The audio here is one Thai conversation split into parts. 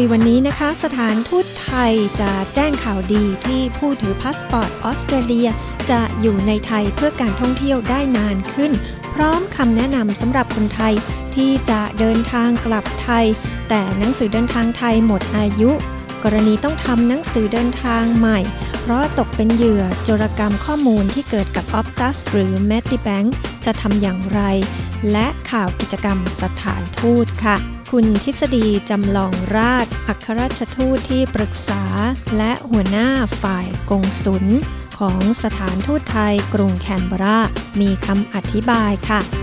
คุยวันนี้นะคะ สถานทูตไทยจะแจ้งข่าวดีที่ผู้ถือพาสปอร์ตออสเตรเลีย จะอยู่ในไทยเพื่อการท่องเที่ยวได้นานขึ้น พร้อมคำแนะนำสำหรับคนไทยที่จะเดินทางกลับไทย แต่หนังสือเดินทางไทยหมดอายุ กรณีต้องทำหนังสือเดินทางใหม่ เพราะตกเป็นเหยื่อโจรกรรมข้อมูลที่เกิดกับ Optus หรือ Medibank จะทำอย่างไร และข่าวกิจกรรมสถานทูตค่ะ คุณทฤษฎีจำลองราช อัครราชทูตที่ปรึกษา และหัวหน้าฝ่ายกงสุลของสถานทูตไทยกรุงแคนเบรา มีคำอธิบายค่ะ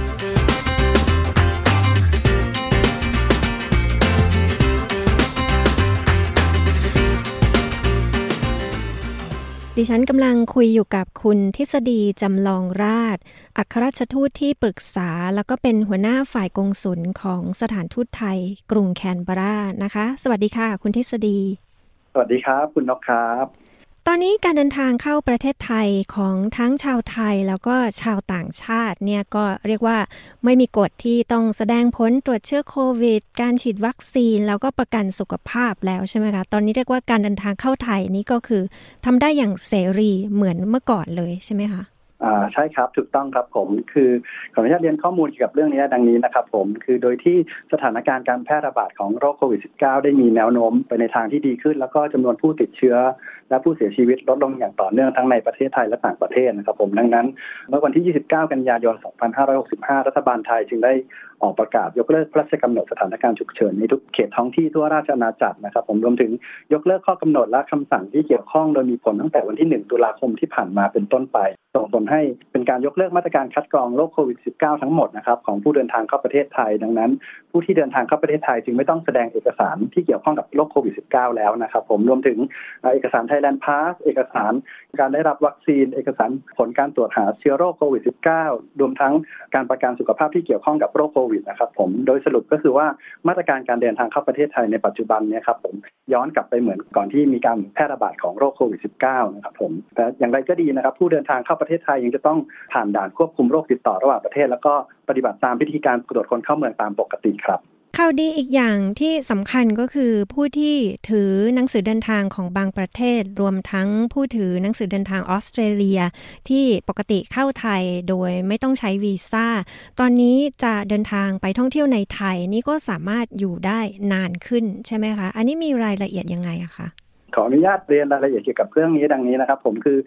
ดิฉันกำลังคุยอยู่กับคุณทฤษฎีจำลองราช อัครราชทูตที่ปรึกษา แล้วก็เป็นหัวหน้าฝ่ายกงสุลของสถานทูตไทย กรุงแคนเบรานะคะ สวัสดีค่ะ คุณทฤษฎี สวัสดีครับ คุณนกครับ ตอนนี้การเดินทางเข้าประเทศไทยของทั้งชาวไทยแล้วก็ชาวต่างชาติเนี่ยก็เรียกว่าไม่มีกฎที่ต้องแสดงผลตรวจเชื้อโควิด การฉีดวัคซีน แล้วก็ประกันสุขภาพแล้วใช่ไหมคะ ตอนนี้เรียกว่าการเดินทางเข้าไทยนี้ก็คือทำได้อย่างเสรีเหมือนเมื่อก่อนเลยใช่ไหมคะ ใช่ครับถูกต้องครับผม คือขออนุญาตเรียนข้อมูลเกี่ยวกับเรื่องนี้ดังนี้นะครับผมคือโดยที่สถานการณ์การแพร่ระบาดของโรคโควิด -19 ได้มีแนวโน้มไปในทางที่ดีขึ้น แล้วก็จำนวนผู้ติดเชื้อ และผู้เสียชีวิตลดลงอย่างต่อเนื่องทั้งในประเทศไทยและต่างประเทศนะครับผมดังนั้น เมื่อวันที่ 29 กันยายน 2565 รัฐบาลไทยจึงได้ ออกประกาศยกเลิกพระราชกำหนดสถานการณ์ฉุกเฉินในทุกเขตท้องที่ทั่วราชอาณาจักรนะครับ ผมรวมถึงยกเลิกข้อกำหนดและคำสั่งที่เกี่ยวข้องโดยมีผลตั้งแต่วันที่ 1 ตุลาคมที่ผ่านมาเป็นต้นไป ส่งผลให้เป็นการยกเลิกมาตรการคัดกรองโรคโควิด -19 ทั้งหมดนะครับของผู้เดินทางเข้าประเทศไทย ดังนั้น ผู้ที่เดินทางเข้าประเทศไทยจึงไม่ต้องแสดงเอกสารที่เกี่ยวข้องกับโรคโควิด -19 แล้วนะครับ ผมรวมถึงเอกสาร Thailand Pass เอกสารการได้รับวัคซีน เอกสารผลการตรวจหาเชื้อโรคโควิด -19 รวมทั้งการประกันสุขภาพที่เกี่ยวข้องกับโรคโควิดนะครับผมโดยสรุปก็คือว่ามาตรการการเดินทางเข้าประเทศไทยในปัจจุบันเนี่ยครับผมย้อนกลับไปเหมือนก่อนที่มีการแพร่ระบาดของโรคโควิด -19 นะครับผมแต่อย่างไรก็ดีนะครับ ผู้เดินทางเข้าประเทศไทยยังจะต้องผ่านด่านควบคุมโรคติดต่อระหว่างประเทศ แล้วก็ปฏิบัติตามพิธีการตรวจคนเข้าเมืองตามปกติครับ ข่าวดีอีกอย่างที่สำคัญก็คือผู้ที่ถือหนังสือเดินทางของบางประเทศ รวมทั้งผู้ถือหนังสือเดินทางออสเตรเลีย ที่ปกติเข้าไทยโดยไม่ต้องใช้วีซ่า ตอนนี้จะเดินทางไปท่องเที่ยวในไทยนี่ก็สามารถอยู่ได้นานขึ้นใช่ไหมคะ อันนี้มีรายละเอียดยังไงอะคะ ขออนุญาตเรียนรายละเอียดเกี่ยวกับเรื่องนี้ดังนี้นะครับ ผมคือ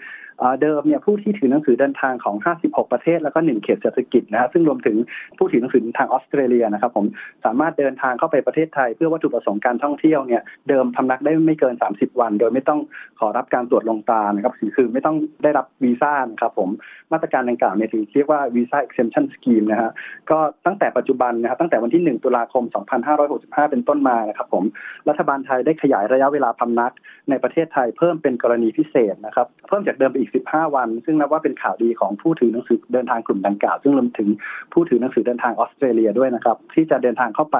เดิมเนี่ยผู้ที่ถือหนังสือเดินทางของ 56 ประเทศ แล้วก็ 1 เขตเศรษฐกิจนะฮะซึ่งรวมถึงผู้ถือหนังสือทางออสเตรเลียนะครับ ผมสามารถเดินทางเข้าไปประเทศไทย เพื่อวัตถุประสงค์การท่องเที่ยวเนี่ยเดิมพำนักได้ไม่เกิน 30 วัน โดยไม่ต้องขอรับการตรวจลงตานะครับคือไม่ต้องได้รับวีซ่านะครับผมมาตรการดังกล่าวเนี่ยถือเรียกว่าวีซ่า exemption scheme นะฮะก็ตั้งแต่ปัจจุบันนะครับตั้งแต่วันที่ 1 ตุลาคม 2565 เป็นต้นมานะครับผมรัฐบาลไทยได้ขยายระยะเวลาพำนักในประเทศไทยเพิ่มเป็นกรณีพิเศษนะครับ เพิ่มจากเดิมไปอีก 15 วัน ซึ่งนับว่าเป็นข่าวดีของผู้ถือหนังสือเดินทางกลุ่มดังกล่าว ซึ่งรวมถึงผู้ถือหนังสือเดินทางออสเตรเลียด้วยนะครับ ที่จะเดินทางเข้าไป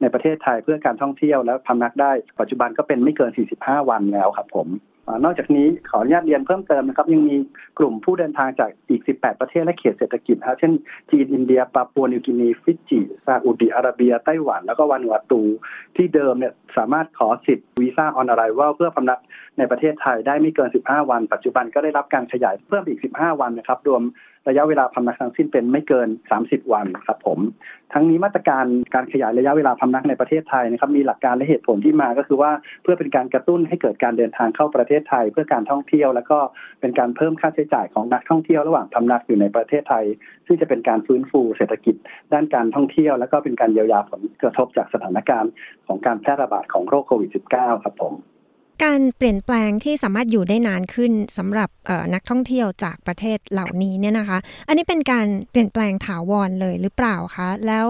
ในประเทศไทยเพื่อการท่องเที่ยวและพำนักได้ ปัจจุบันก็เป็นไม่เกิน 45 วันแล้วครับผม นอกจากนี้ขออนุญาตเรียนเพิ่มเติมนะครับ ยังมีกลุ่มผู้เดินทางจากอีก 18 ประเทศและเขตเศรษฐกิจนะเช่นจีนอินเดียปาปัวนิวกินี ฟิจิซาอุดิอาระเบียไต้หวัน แล้วก็วานูอาตู ที่เดิมเนี่ยสามารถขอสิทธิ์วีซ่าออนไลน์ว่าเพื่อพำนักในประเทศไทยได้ไม่เกิน 15 วัน ปัจจุบันก็ได้รับการขยายเพิ่มอีก 15 วันนะครับรวม ระยะเวลาพำนักทั้งสิ้นเป็นไม่เกิน 30 วันครับผม ทั้งนี้มาตรการการขยายระยะเวลาพำนักในประเทศไทยนะครับมีหลักการและเหตุผลที่มาก็คือว่าเพื่อเป็นการกระตุ้นให้เกิดการเดินทางเข้าประเทศไทย เพื่อการท่องเที่ยว แล้วก็เป็นการเพิ่มค่าใช้จ่ายของนักท่องเที่ยวระหว่างพำนักอยู่ในประเทศไทย ซึ่งจะเป็นการฟื้นฟูเศรษฐกิจ ด้านการท่องเที่ยว แล้วก็เป็นการเยียวยาผลกระทบจากสถานการณ์ของการแพร่ระบาดของโรคโควิด -19 ครับผม การเปลี่ยนแปลงที่สามารถอยู่ได้นานขึ้นสำหรับนักท่องเที่ยวจากประเทศเหล่านี้เนี่ยนะคะ อันนี้เป็นการเปลี่ยนแปลงถาวรเลยหรือเปล่าคะ แล้ว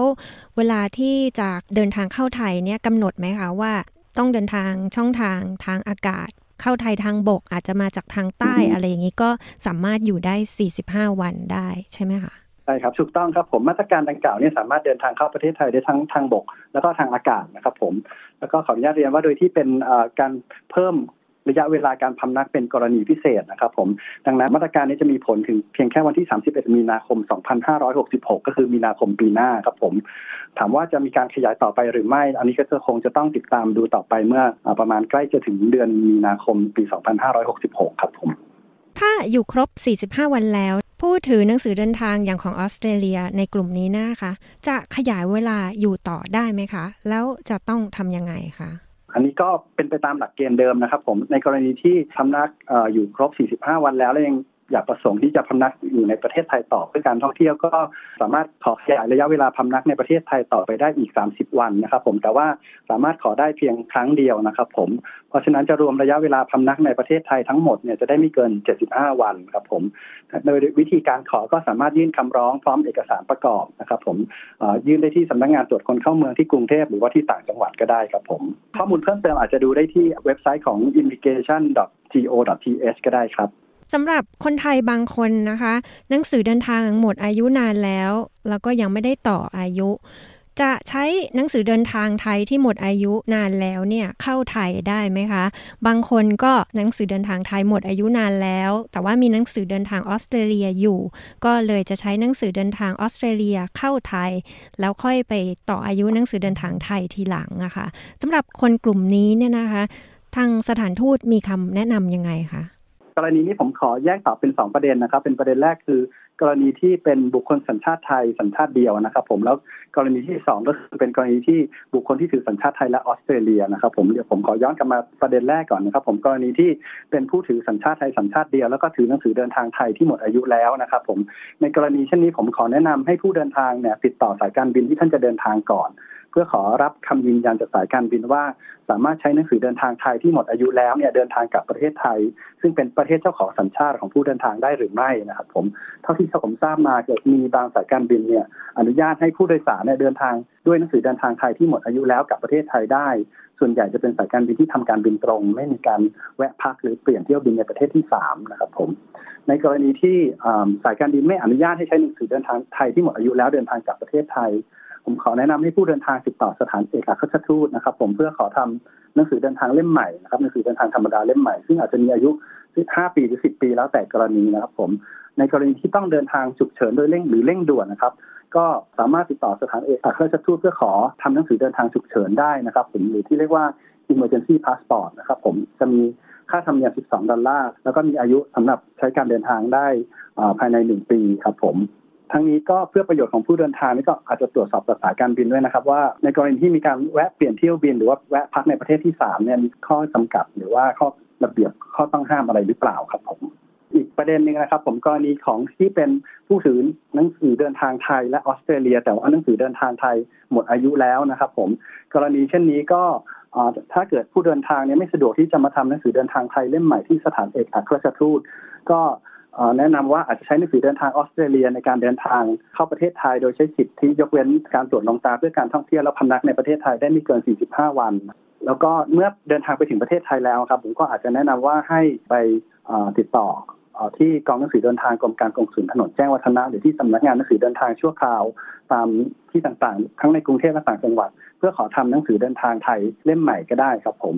เวลาที่จะเดินทางเข้าไทยเนี่ยกำหนดไหมคะว่าต้องเดินทางช่องทางทางอากาศ เข้าไทยทางบกอาจจะมาจากทางใต้อะไรอย่างนี้ก็สามารถอยู่ได้ 45 วันได้ใช่ไหมคะใช่ครับถูกต้องครับผมมาตรการดังกล่าวเนี่ยสามารถเดินทางเข้าประเทศไทยได้ทั้งทางบก แล้วก็ทางอากาศนะครับผม แล้วก็ขออนุญาตเรียนว่าโดยที่เป็นการเพิ่มระยะเวลาการพำนักเป็นกรณีพิเศษนะครับผม ดังนั้นมาตรการนี้จะมีผลถึงเพียงแค่วันที่ 31 มีนาคม 2566 ก็คือมีนาคมปีหน้าครับผม ถามว่าจะมีการขยายต่อไปหรือไม่ อันนี้ก็จะคงจะต้องติดตามดูต่อไปเมื่อประมาณใกล้จะถึงเดือนมีนาคมปี 2566 ครับผม ถ้าอยู่ครบ 45 วันแล้ว ผู้ถือหนังสือเดินทางอย่างของออสเตรเลียในกลุ่มนี้นะคะ จะขยายเวลาอยู่ต่อได้ไหมคะ แล้วจะต้องทำยังไงคะอันนี้ก็เป็นไปตามหลักเกณฑ์เดิมนะครับผมในกรณีที่ทำนักอยู่ครบ 45 วันแล้วแล้วยัง อยากประสงค์ที่จะพำนักอยู่ในประเทศไทยต่อเพื่อการท่องเที่ยวก็สามารถขอขยายระยะเวลาพำนักในประเทศไทยต่อไปได้อีก 30 วันนะครับ ผมแต่ว่าสามารถขอได้เพียงครั้งเดียวนะครับผมเพราะฉะนั้นจะรวมระยะเวลาพำนักในประเทศไทยทั้งหมดเนี่ยจะได้ไม่เกิน 75 วันครับผมโดยวิธีการขอก็สามารถยื่นคำร้องพร้อมเอกสารประกอบนะครับ ผมยื่นได้ที่สำนักงงานตรวจคนเข้าเมืองที่กรุงเทพหรือว่าที่ต่างจังหวัดก็ได้ครับผม ข้อมูลเพิ่มเติมอาจจะดูได้ที่เว็บไซต์ของ immigration.go.th ก็ได้ครับ สำหรับคนไทยบางคนนะคะ หนังสือเดินทางหมดอายุนานแล้ว แล้วก็ยังไม่ได้ต่ออายุ จะใช้หนังสือเดินทางไทยที่หมดอายุนานแล้วเนี่ยเข้าไทยได้ไหมคะ บางคนก็หนังสือเดินทางไทยหมดอายุนานแล้ว แต่ว่ามีหนังสือเดินทางออสเตรเลียอยู่ ก็เลยจะใช้หนังสือเดินทางออสเตรเลียเข้าไทย แล้วค่อยไปต่ออายุหนังสือเดินทางไทยทีหลังอะคะสำหรับคนกลุ่มนี้เนี่ยนะคะ ทางสถานทูตมีคำแนะนำยังไงคะ กรณีนี้ผมขอแยกตอบเป็น 2 ประเด็นนะครับ เป็นประเด็นแรกคือ กรณีที่เป็นบุคคลสัญชาติไทยสัญชาติเดียวนะครับ ผมแล้วกรณีที่ 2 ก็คือเป็นกรณีที่บุคคลที่ถือสัญชาติไทยและออสเตรเลียนะครับ ผมเดี๋ยวผมขอย้อนกลับมาประเด็นแรกก่อนนะครับ ผมกรณีที่เป็นผู้ถือสัญชาติไทยสัญชาติเดียวแล้วก็ถือหนังสือเดินทางไทยที่หมดอายุแล้วนะครับ ผมในกรณีเช่นนี้ผมขอแนะนำให้ผู้เดินทางเนี่ยติดต่อสายการบินที่ท่านจะเดินทางก่อน เพื่อขอรับคำยืนยันจากสายการบินว่า สามารถใช้หนังสือเดินทางไทยที่หมดอายุแล้วเนี่ยเดินทางกลับประเทศไทย ซึ่งเป็นประเทศเจ้าของสัญชาติของผู้เดินทางได้หรือไม่นะครับผมเท่าที่ผมทราบมาเกิดมีบางสายการบินเนี่ยอนุญาตให้ผู้โดยสารเนี่ยเดินทางด้วยหนังสือเดินทางไทยที่หมดอายุแล้วกับประเทศไทยได้ ส่วนใหญ่จะเป็นสายการบินที่ทำการบินตรง ไม่มีการแวะพักหรือเปลี่ยนเที่ยวบินในประเทศที่3นะครับผมในกรณีที่สายการบินไม่อนุญาตให้ใช้หนังสือเดินทางไทยที่หมดอายุแล้วเดินทางกลับประเทศไทย ผมขอแนะนำให้ผู้เดินทางติดต่อสถานเอกอัครราชทูตนะครับ ผมเพื่อขอทำหนังสือเดินทางเล่มใหม่นะครับหนังสือเดินทางธรรมดาเล่มใหม่ซึ่งอาจจะมีอายุ5ปีหรือ10 ปีแล้วแต่กรณีนะครับ ผม ในกรณีที่ต้องเดินทางฉุกเฉินโดยเร่งหรือเร่งด่วนนะครับ ก็สามารถติดต่อสถานเอกอัครราชทูตเพื่อขอทำหนังสือเดินทางฉุกเฉินได้นะครับ ผมหรือที่เรียกว่า emergency passport นะครับผมจะมีค่าธรรมเนียม 12 ดอลลาร์ แล้วก็มีอายุสำหรับใช้การเดินทางได้ภายใน 1 ปีครับผม ทั้งนี้ก็เพื่อประโยชน์ของผู้เดินทางนี่ก็อาจจะตรวจสอบสายการบินด้วยนะครับ ว่าในกรณีที่มีการแวะเปลี่ยนเที่ยวบิน หรือว่าแวะพักในประเทศที่3เนี่ยมีข้อจำกัดหรือว่าข้อระเบียบข้อต้องห้ามอะไรหรือเปล่าครับผมอีกประเด็นหนึ่งนะครับ ผมกรณีของที่เป็นผู้ถือหนังสือเดินทางไทยและออสเตรเลีย แต่ว่าหนังสือเดินทางไทยหมดอายุแล้วนะครับ ผมกรณีเช่นนี้ก็ถ้าเกิดผู้เดินทางเนี่ยไม่สะดวกที่จะมาทำหนังสือเดินทางไทยเล่มใหม่ที่สถานเอกอัครราชทูตก็ แนะนำว่าอาจจะใช้หนังสือเดินทางออสเตรเลียในการเดินทางเข้าประเทศไทย โดยใช้สิทธิที่ยกเว้นการตรวจลงตาเพื่อการท่องเที่ยวและพำนักในประเทศไทยได้ไม่เกิน 45 วัน แล้วก็เมื่อเดินทางไปถึงประเทศไทยแล้วครับ ผมก็อาจจะแนะนำว่าให้ไปติดต่อที่กองหนังสือเดินทางกรมการกงสุลถนนแจ้งวัฒนะหรือที่สำนักงานหนังสือเดินทางชั่วคราวตามที่ต่างๆ ทั้งในกรุงเทพและต่างจังหวัด เพื่อขอทำหนังสือเดินทางไทยเล่มใหม่ก็ได้ครับผม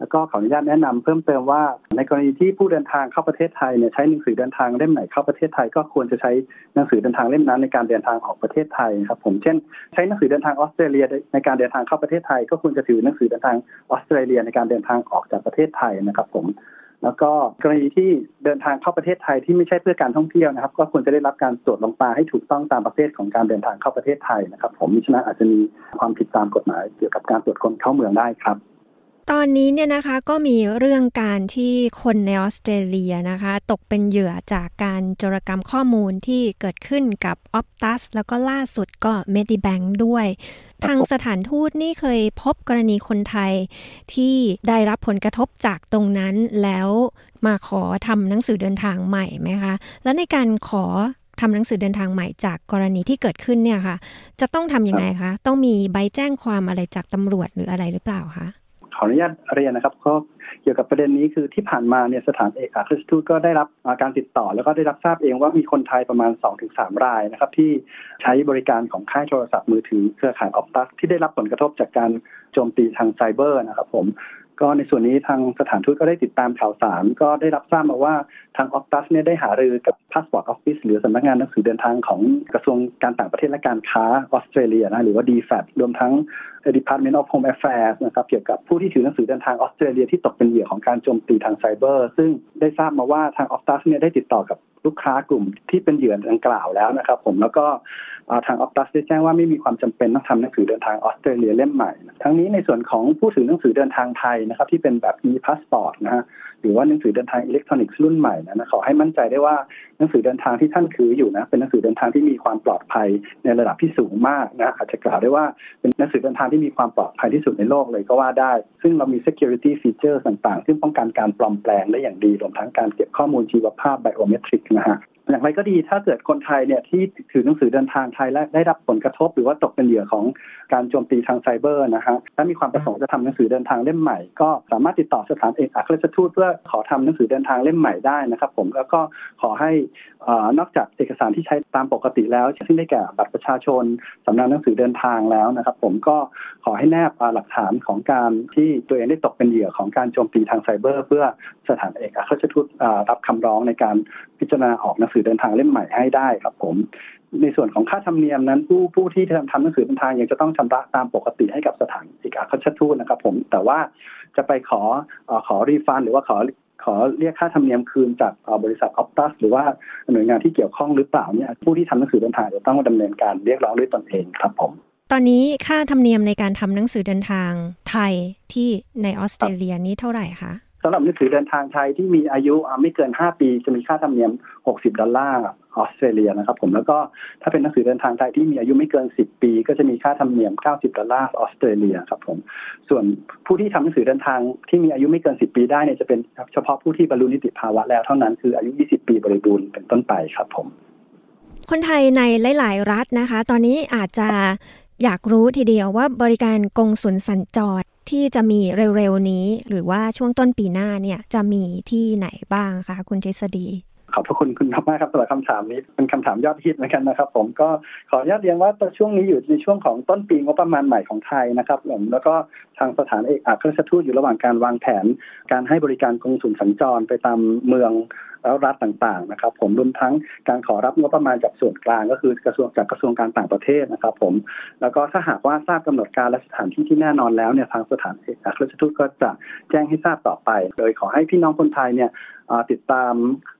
แล้วก็ขออนุญาตแนะนำเพิ่มเติมว่าในกรณีที่ผู้เดินทางเข้าประเทศไทยเนี่ยใช้หนังสือเดินทางเล่มไหนเข้าประเทศไทยก็ควรจะใช้หนังสือเดินทางเล่มนั้นในการเดินทางออกประเทศไทยครับผมเช่น ใช้หนังสือเดินทางออสเตรเลียในการเดินทางเข้าประเทศไทย ก็ควรจะถือหนังสือเดินทางออสเตรเลียในการเดินทางออกจากประเทศไทยนะครับผมแล้วก็กรณีที่เดินทางเข้าประเทศไทยที่ไม่ใช่เพื่อการท่องเที่ยวนะครับ ก็ควรจะได้รับการตรวจลงตาให้ถูกต้องตามประเภทของการเดินทางเข้าประเทศไทยนะครับ ผมมิฉะนั้นอาจจะมีความผิดตามกฎหมายเกี่ยวกับการตรวจคนเข้าเมืองได้ครับ ตอนนี้เนี่ยนะคะก็มีเรื่องการที่คนในออสเตรเลียนะคะ ตกเป็นเหยื่อจากการโจรกรรมข้อมูลที่เกิดขึ้นกับ Optus แล้วก็ล่าสุดก็ Medibank ด้วยทางสถานทูตนี่เคยพบกรณีคนไทยที่ได้รับผลกระทบจากตรงนั้นแล้วมาขอทำหนังสือเดินทางใหม่ไหมคะ แล้วในการขอทำหนังสือเดินทางใหม่จากกรณีที่เกิดขึ้นเนี่ยค่ะ จะต้องทำยังไงคะ ต้องมีใบแจ้งความอะไรจากตำรวจหรืออะไรหรือเปล่าคะข ออนุญาตเรียนนะครับก็เกี่ยวกับประเด็นนี้คือที่ผ่านมาเนี่ยสถานเอกอัครราชทูตก็ได้รับการติดต่อ แล้วก็ได้รับทราบเองว่ามีคนไทยประมาณ 2-3 รายนะครับที่ใช้บริการของค่ายโทรศัพท์มือถือเครือข่าย Optus ที่ได้รับผลกระทบจากการโจมตีทางไซเบอร์นะครับผม ก็ในส่วนนี้ทางสถานทูตก็ได้ติดตามข่าวสาร ก็ได้รับทราบมาว่าทาง Optus เนี่ยได้หารือกับ Passport Office หรือสำนักงานหนังสือเดินทางของกระทรวงการต่างประเทศและการค้าออสเตรเลียนะหรือว่า DFAT รวมทั้ง Department of Home Affairs นะครับเกี่ยวกับผู้ที่ถือหนังสือเดินทางออสเตรเลียที่ตกเป็นเหยื่อของการโจมตีทางไซเบอร์ ซึ่งได้ทราบมาว่าทางออฟตัสเนี่ยได้ติดต่อกับ ลูกค้ากลุ่มที่เป็นเหยื่อดังกล่าวแล้วนะครับ ผมแล้วก็ทางออฟตัสได้แจ้งว่าไม่มีความจำเป็นต้องทำหนังสือเดินทางออสเตรเลียเล่มใหม่ ทั้งนี้ในส่วนของผู้ถือหนังสือเดินทางไทยนะครับ ที่เป็นแบบ e-passport นะฮะ หรือว่าหนังสือเดินทางอิเล็กทรอนิกส์รุ่นใหม่นะขอให้มั่นใจได้ว่าหนังสือเดินทางที่ท่านถืออยู่นะเป็นหนังสือเดินทางที่มีความปลอดภัยในระดับที่สูงมากนะอาจจะกล่าวได้ว่าเป็นหนังสือเดินทางที่มีความปลอดภัยที่สุดในโลกเลยก็ว่าได้ ซึ่งเรามี security feature ต่างๆ ซึ่งป้องกันการปลอมแปลงได้อย่างดีรวมทั้งการเก็บข้อมูลชีวภาพไบโอเมตริกนะฮะ อย่างไรก็ดีถ้าเกิดคนไทยเนี่ยที่ถือหนังสือเดินทางไทยและได้รับผลกระทบ หรือว่าตกเป็นเหยื่อของการโจมตีทางไซเบอร์นะฮะถ้ามีความประสงค์จะทำหนังสือเดินทางเล่มใหม่ ก็สามารถติดต่อสถานเอกอัครราชทูตเพื่อขอทำหนังสือเดินทางเล่มใหม่ได้นะครับผมแล้วก็ขอให้นอกจากเอกสารที่ใช้ตามปกติแล้ว ซึ่งได้แก่บัตรประชาชนสำเนาหนังสือเดินทางแล้วนะครับ ผมก็ขอให้แนบหลักฐานของการที่ตัวเองได้ตกเป็นเหยื่อของการโจมตีทางไซเบอร์ เพื่อสถานเอกอัครราชทูตรับคำร้องในการ พิจารณาออกหนังสือเดินทางเล่มใหม่ให้ได้ครับผม ในส่วนของค่าธรรมเนียมนั้น ผู้ผู้ที่ทำทำหนังสือเดินทางยังจะต้องชำระตามปกติให้กับสถานเอกอัครราชทูตนะครับ ผม แต่ว่าจะไปขอขอรีฟันหรือว่าขอขอเรียกค่าธรรมเนียมคืนจากบริษัทออฟตัสหรือว่าหน่วยงานที่เกี่ยวข้องหรือเปล่าเนี่ยผู้ที่ทำหนังสือเดินทางจะต้องดำเนินการเรียกร้องด้วยตนเองครับผม ตอนนี้ค่าธรรมเนียมในการทำหนังสือเดินทางไทยที่ในออสเตรเลียนี้เท่าไหร่คะ สำหรับหนังสือเดินทางไทยที่มีอายุไม่เกิน 5 ปี จะมีค่าธรรมเนียม 60 ดอลลาร์ออสเตรเลียนะครับผมแล้วก็ถ้าเป็นหนังสือเดินทางไทยที่มีอายุไม่เกิน 10 ปี ก็จะมีค่าธรรมเนียม 90 ดอลลาร์ออสเตรเลียครับผมส่วนผู้ที่ทำหนังสือเดินทางที่มีอายุไม่เกิน 10 ปีได้เนี่ยจะเป็นเฉพาะผู้ที่บรรลุนิติภาวะแล้วเท่านั้นคืออายุ 20 ปีบริบูรณ์เป็นต้นไปครับผม คนไทยในหลาย ๆ รัฐนะคะ ตอนนี้อาจจะอยากรู้ทีเดียวว่าบริการกงสุลสัญจร ที่จะมีเร็วๆนี้ หรือว่าช่วงต้นปีหน้าเนี่ยจะมีที่ไหนบ้างคะคุณทฤษฎี ขอบพระคุณคุณมากครับสำหรับคำถามนี้เป็นคำถามยอดฮิตเหมือนกันนะครับ ผมก็ขออนุญาตเรียนว่าตช่วงนี้อยู่ในช่วงของต้นปีงบประมาณใหม่ของไทยนะครับผมแล้วก็ทางสถานเอกอัครราชทูตอยู่ระหว่างการวางแผน การให้บริการกงสุลสัญจรไปตามเมืองแล้วรัฐต่างๆนะครับ ผมรวมทั้งการขอรับงบประมาณจากส่วนกลางก็คือกระทรวงจากกระทรวงการต่างประเทศนะครับ ผม แล้วก็ถ้าหากว่าทราบกำหนดการและสถานที่ที่แน่นอนแล้วเนี่ยทางสถานเอกอัครราชทูตก็จะแจ้งให้ทราบต่อไป โดยขอให้พี่น้องคนไทยเนี่ย ติดตาม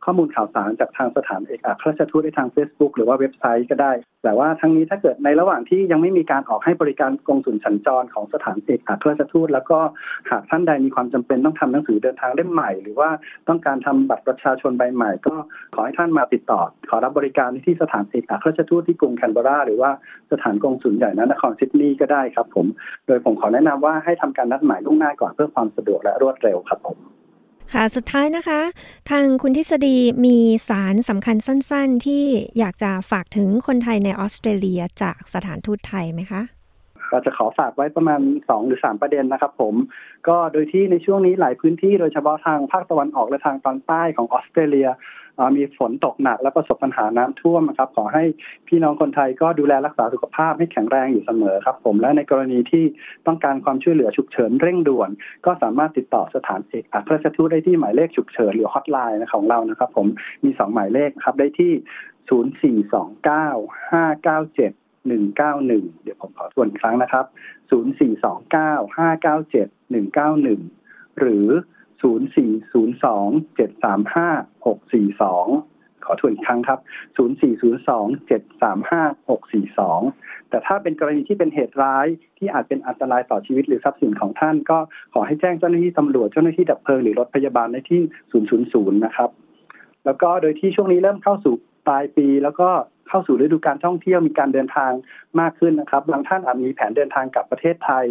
ข้อมูลข่าวสารจากทางสถานเอกอัครราชทูตได้ทาง Facebook หรือว่าเว็บไซต์ก็ได้ แต่ว่าทั้งนี้ถ้าเกิดในระหว่างที่ยังไม่มีการออกให้บริการกงสุลสัญจรของสถานเอกอัครราชทูต แล้วก็หากท่านใดมีความจำเป็นต้องทำหนังสือเดินทางเล่มใหม่ หรือว่าต้องการทำบัตรประชาชนใบใหม่ ก็ขอให้ท่านมาติดต่อ ขอรับบริการที่สถานเอกอัครราชทูตที่กรุงแคนเบราหรือว่าสถานกงสุลใหญ่นนครซิดนีย์ก็ได้ครับผม โดยผมขอแนะนำว่าให้ทำการนัดหมายล่วงหน้าก่อนเพื่อความสะดวกและรวดเร็วครับผม ค่ะ สุดท้ายนะคะ ทางคุณทฤษฎีมีสารสำคัญสั้น ๆ ที่อยากจะฝากถึงคนไทยในออสเตรเลียจากสถานทูตไทยไหมคะก็จะขอฝากไว้ประมาณ 2 หรือ 3 ประเด็นนะครับผม ก็โดยที่ในช่วงนี้หลายพื้นที่โดยเฉพาะทางภาคตะวันออกและทางตอนใต้ของออสเตรเลีย มีฝนตกหนักและประสบปัญหาน้ำท่วมครับ ขอให้พี่น้องคนไทยก็ดูแลรักษาสุขภาพให้แข็งแรงอยู่เสมอครับ ผมและในกรณีที่ต้องการความช่วยเหลือฉุกเฉินเร่งด่วน ก็สามารถติดต่อสถานเอกอัครราชทูตได้ที่หมายเลขฉุกเฉินหรือฮอตไลน์ของเรานะครับ ผมมีสองหมายเลขครับได้ที่ศูนย์สี่สองเดี๋ยวผมขอทวนครั้งนะครับศูนย์สี่สองเก้าห้าเก้าเจ็ดหนึ่งเก้าหนึ่งหรือ นย์สี่ศูนย์สองเจ็ดสามห้าหกสี่สองขอทวนอีกครั้งครับ 0402-735-642 แต่ถ้าเป็นกรณีที่เป็นเหตุร้ายที่อาจเป็นอันตรายต่อชีวิตหรือทรัพย์สินของท่าน ก็ขอให้แจ้งเจ้าหน้าที่ตำรวจเจ้าหน้าที่ดับเพลิงหรือรถพยาบาลในที่ 000 นะครับ แล้วก็โดยที่ช่วงนี้เริ่มเข้าสู่ปลายปีแล้วก็เข้าสู่ฤดูการท่องเที่ยวมีการเดินทางมากขึ้นนะครับ บางท่านอาจมีแผนเดินทางกลับประเทศไทย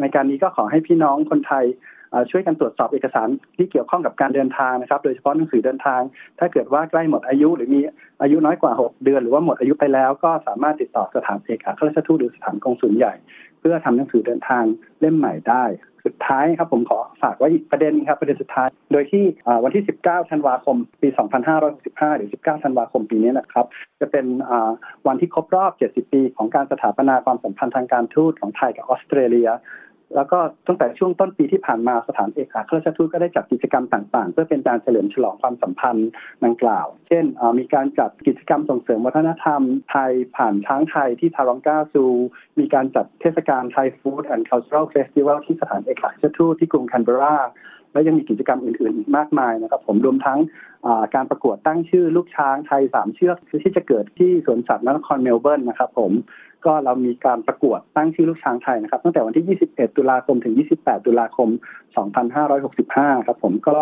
ในการนี้ก็ขอให้พี่น้องคนไทย ช่วยกันตรวจสอบเอกสารที่เกี่ยวข้องกับการเดินทางนะครับ โดยเฉพาะหนังสือเดินทาง ถ้าเกิดว่าใกล้หมดอายุ หรือมีอายุน้อยกว่า 6 เดือน หรือว่าหมดอายุไปแล้ว ก็สามารถติดต่อสถานเอกอัครราชทูตหรือสถานกงสุลใหญ่ เพื่อทำหนังสือเดินทางเล่มใหม่ได้สุดท้ายครับผมขอฝากไว้อีกประเด็นครับประเด็นสุดท้าย โดยที่วันที่ 19 ธันวาคม ปี 2565 หรือ 19 ธันวาคมปีนี้นะครับ จะเป็นวันที่ครบรอบ 70 ปี ของการสถาปนาความสัมพันธ์ทางการทูตของไทยกับออสเตรเลีย แล้วก็ตั้งแต่ช่วงต้นปีที่ผ่านมาสถานเอกอัครราชทูตก็ได้จัดกิจกรรมต่าง ๆ เพื่อเป็นการเฉลิมฉลองความสัมพันธ์ดังกล่าว เช่นมีการจัดกิจกรรมส่งเสริมวัฒนธรรมไทยผ่านช้างไทยที่ Taronga Zoo มีการจัดเทศกาล Thai Food and Cultural Festival ที่สถานเอกอัครราชทูตที่กรุงแคนเบราและยังมีกิจกรรมอื่นๆ อีกมากมายนะครับ ผมรวมทั้งการประกวดตั้งชื่อลูกช้างไทยสามเชือกที่จะเกิดที่สวนสัตว์นครเมลเบิร์นนะครับผม ก็เรามีการประกวดตั้งชื่อลูกช้างไทยนะครับ ตั้งแต่วันที่ 21 ตุลาคมถึง 28 ตุลาคม 2565 ครับ ผมก็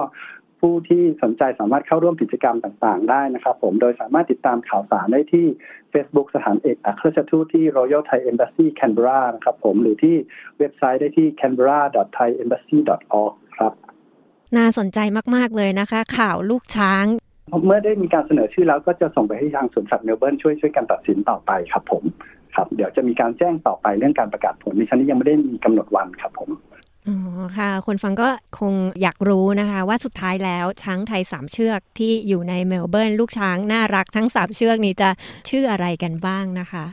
ผู้ที่สนใจสามารถเข้าร่วมกิจกรรมต่างๆ ได้นะครับ ผมโดยสามารถติดตามข่าวสารได้ที่ Facebook สถานเอกอัครราชทูตที่ Royal Thai Embassy Canberra นะครับ ผมหรือที่เว็บไซต์ได้ที่ canberra.thaiembassy.org ครับน่าสนใจมาก ๆ เลยนะคะ ข่าวลูกช้างเมื่อได้มีการเสนอชื่อแล้วก็จะส่งไปให้ทางสวนสัตว์เมลเบิร์นช่วยช่วยกันตัดสินต่อไปครับผม ครับ เดี๋ยวจะมีการแจ้งต่อไปเรื่องการประกาศผลในชั้นนี้ยังไม่ได้มีกำหนดวันครับผมอ๋อค่ะ คนฟังก็คงอยากรู้นะคะ ว่าสุดท้ายแล้วช้างไทยสามเชือกที่อยู่ในเมลเบิร์นลูกช้างน่ารักทั้งสามเชือกนี้จะชื่ออะไรกันบ้างนะคะ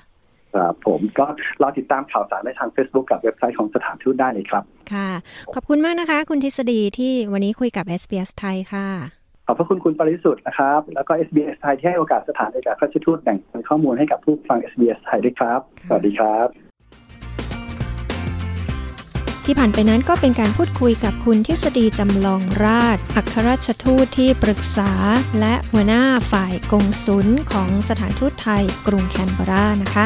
ครับผมก็รอติดตามข่าวสารได้ทาง Facebook กับเว็บไซต์ของสถานทูตได้เลยครับ ค่ะ ขอบคุณมากนะคะ คุณทฤษฎีที่วันนี้คุยกับ SBS ไทยค่ะข อบพระคุณคุณปริสุทธิ์นะครับ แล้วก็ SBS ไทยที่ให้โอกาสสถานเอกอัครราชทูตแบ่งปันข้อมูลให้กับผู้ฟัง SBS ไทยด้วยครับ สวัสดีครับ ที่ผ่านไปนั้นก็เป็นการพูดคุยกับคุณทฤษฎีจำลองราช อัครราชทูตที่ปรึกษา และหัวหน้าฝ่ายกงสุลของสถานทูตไทยกรุงแคนเบรานะคะ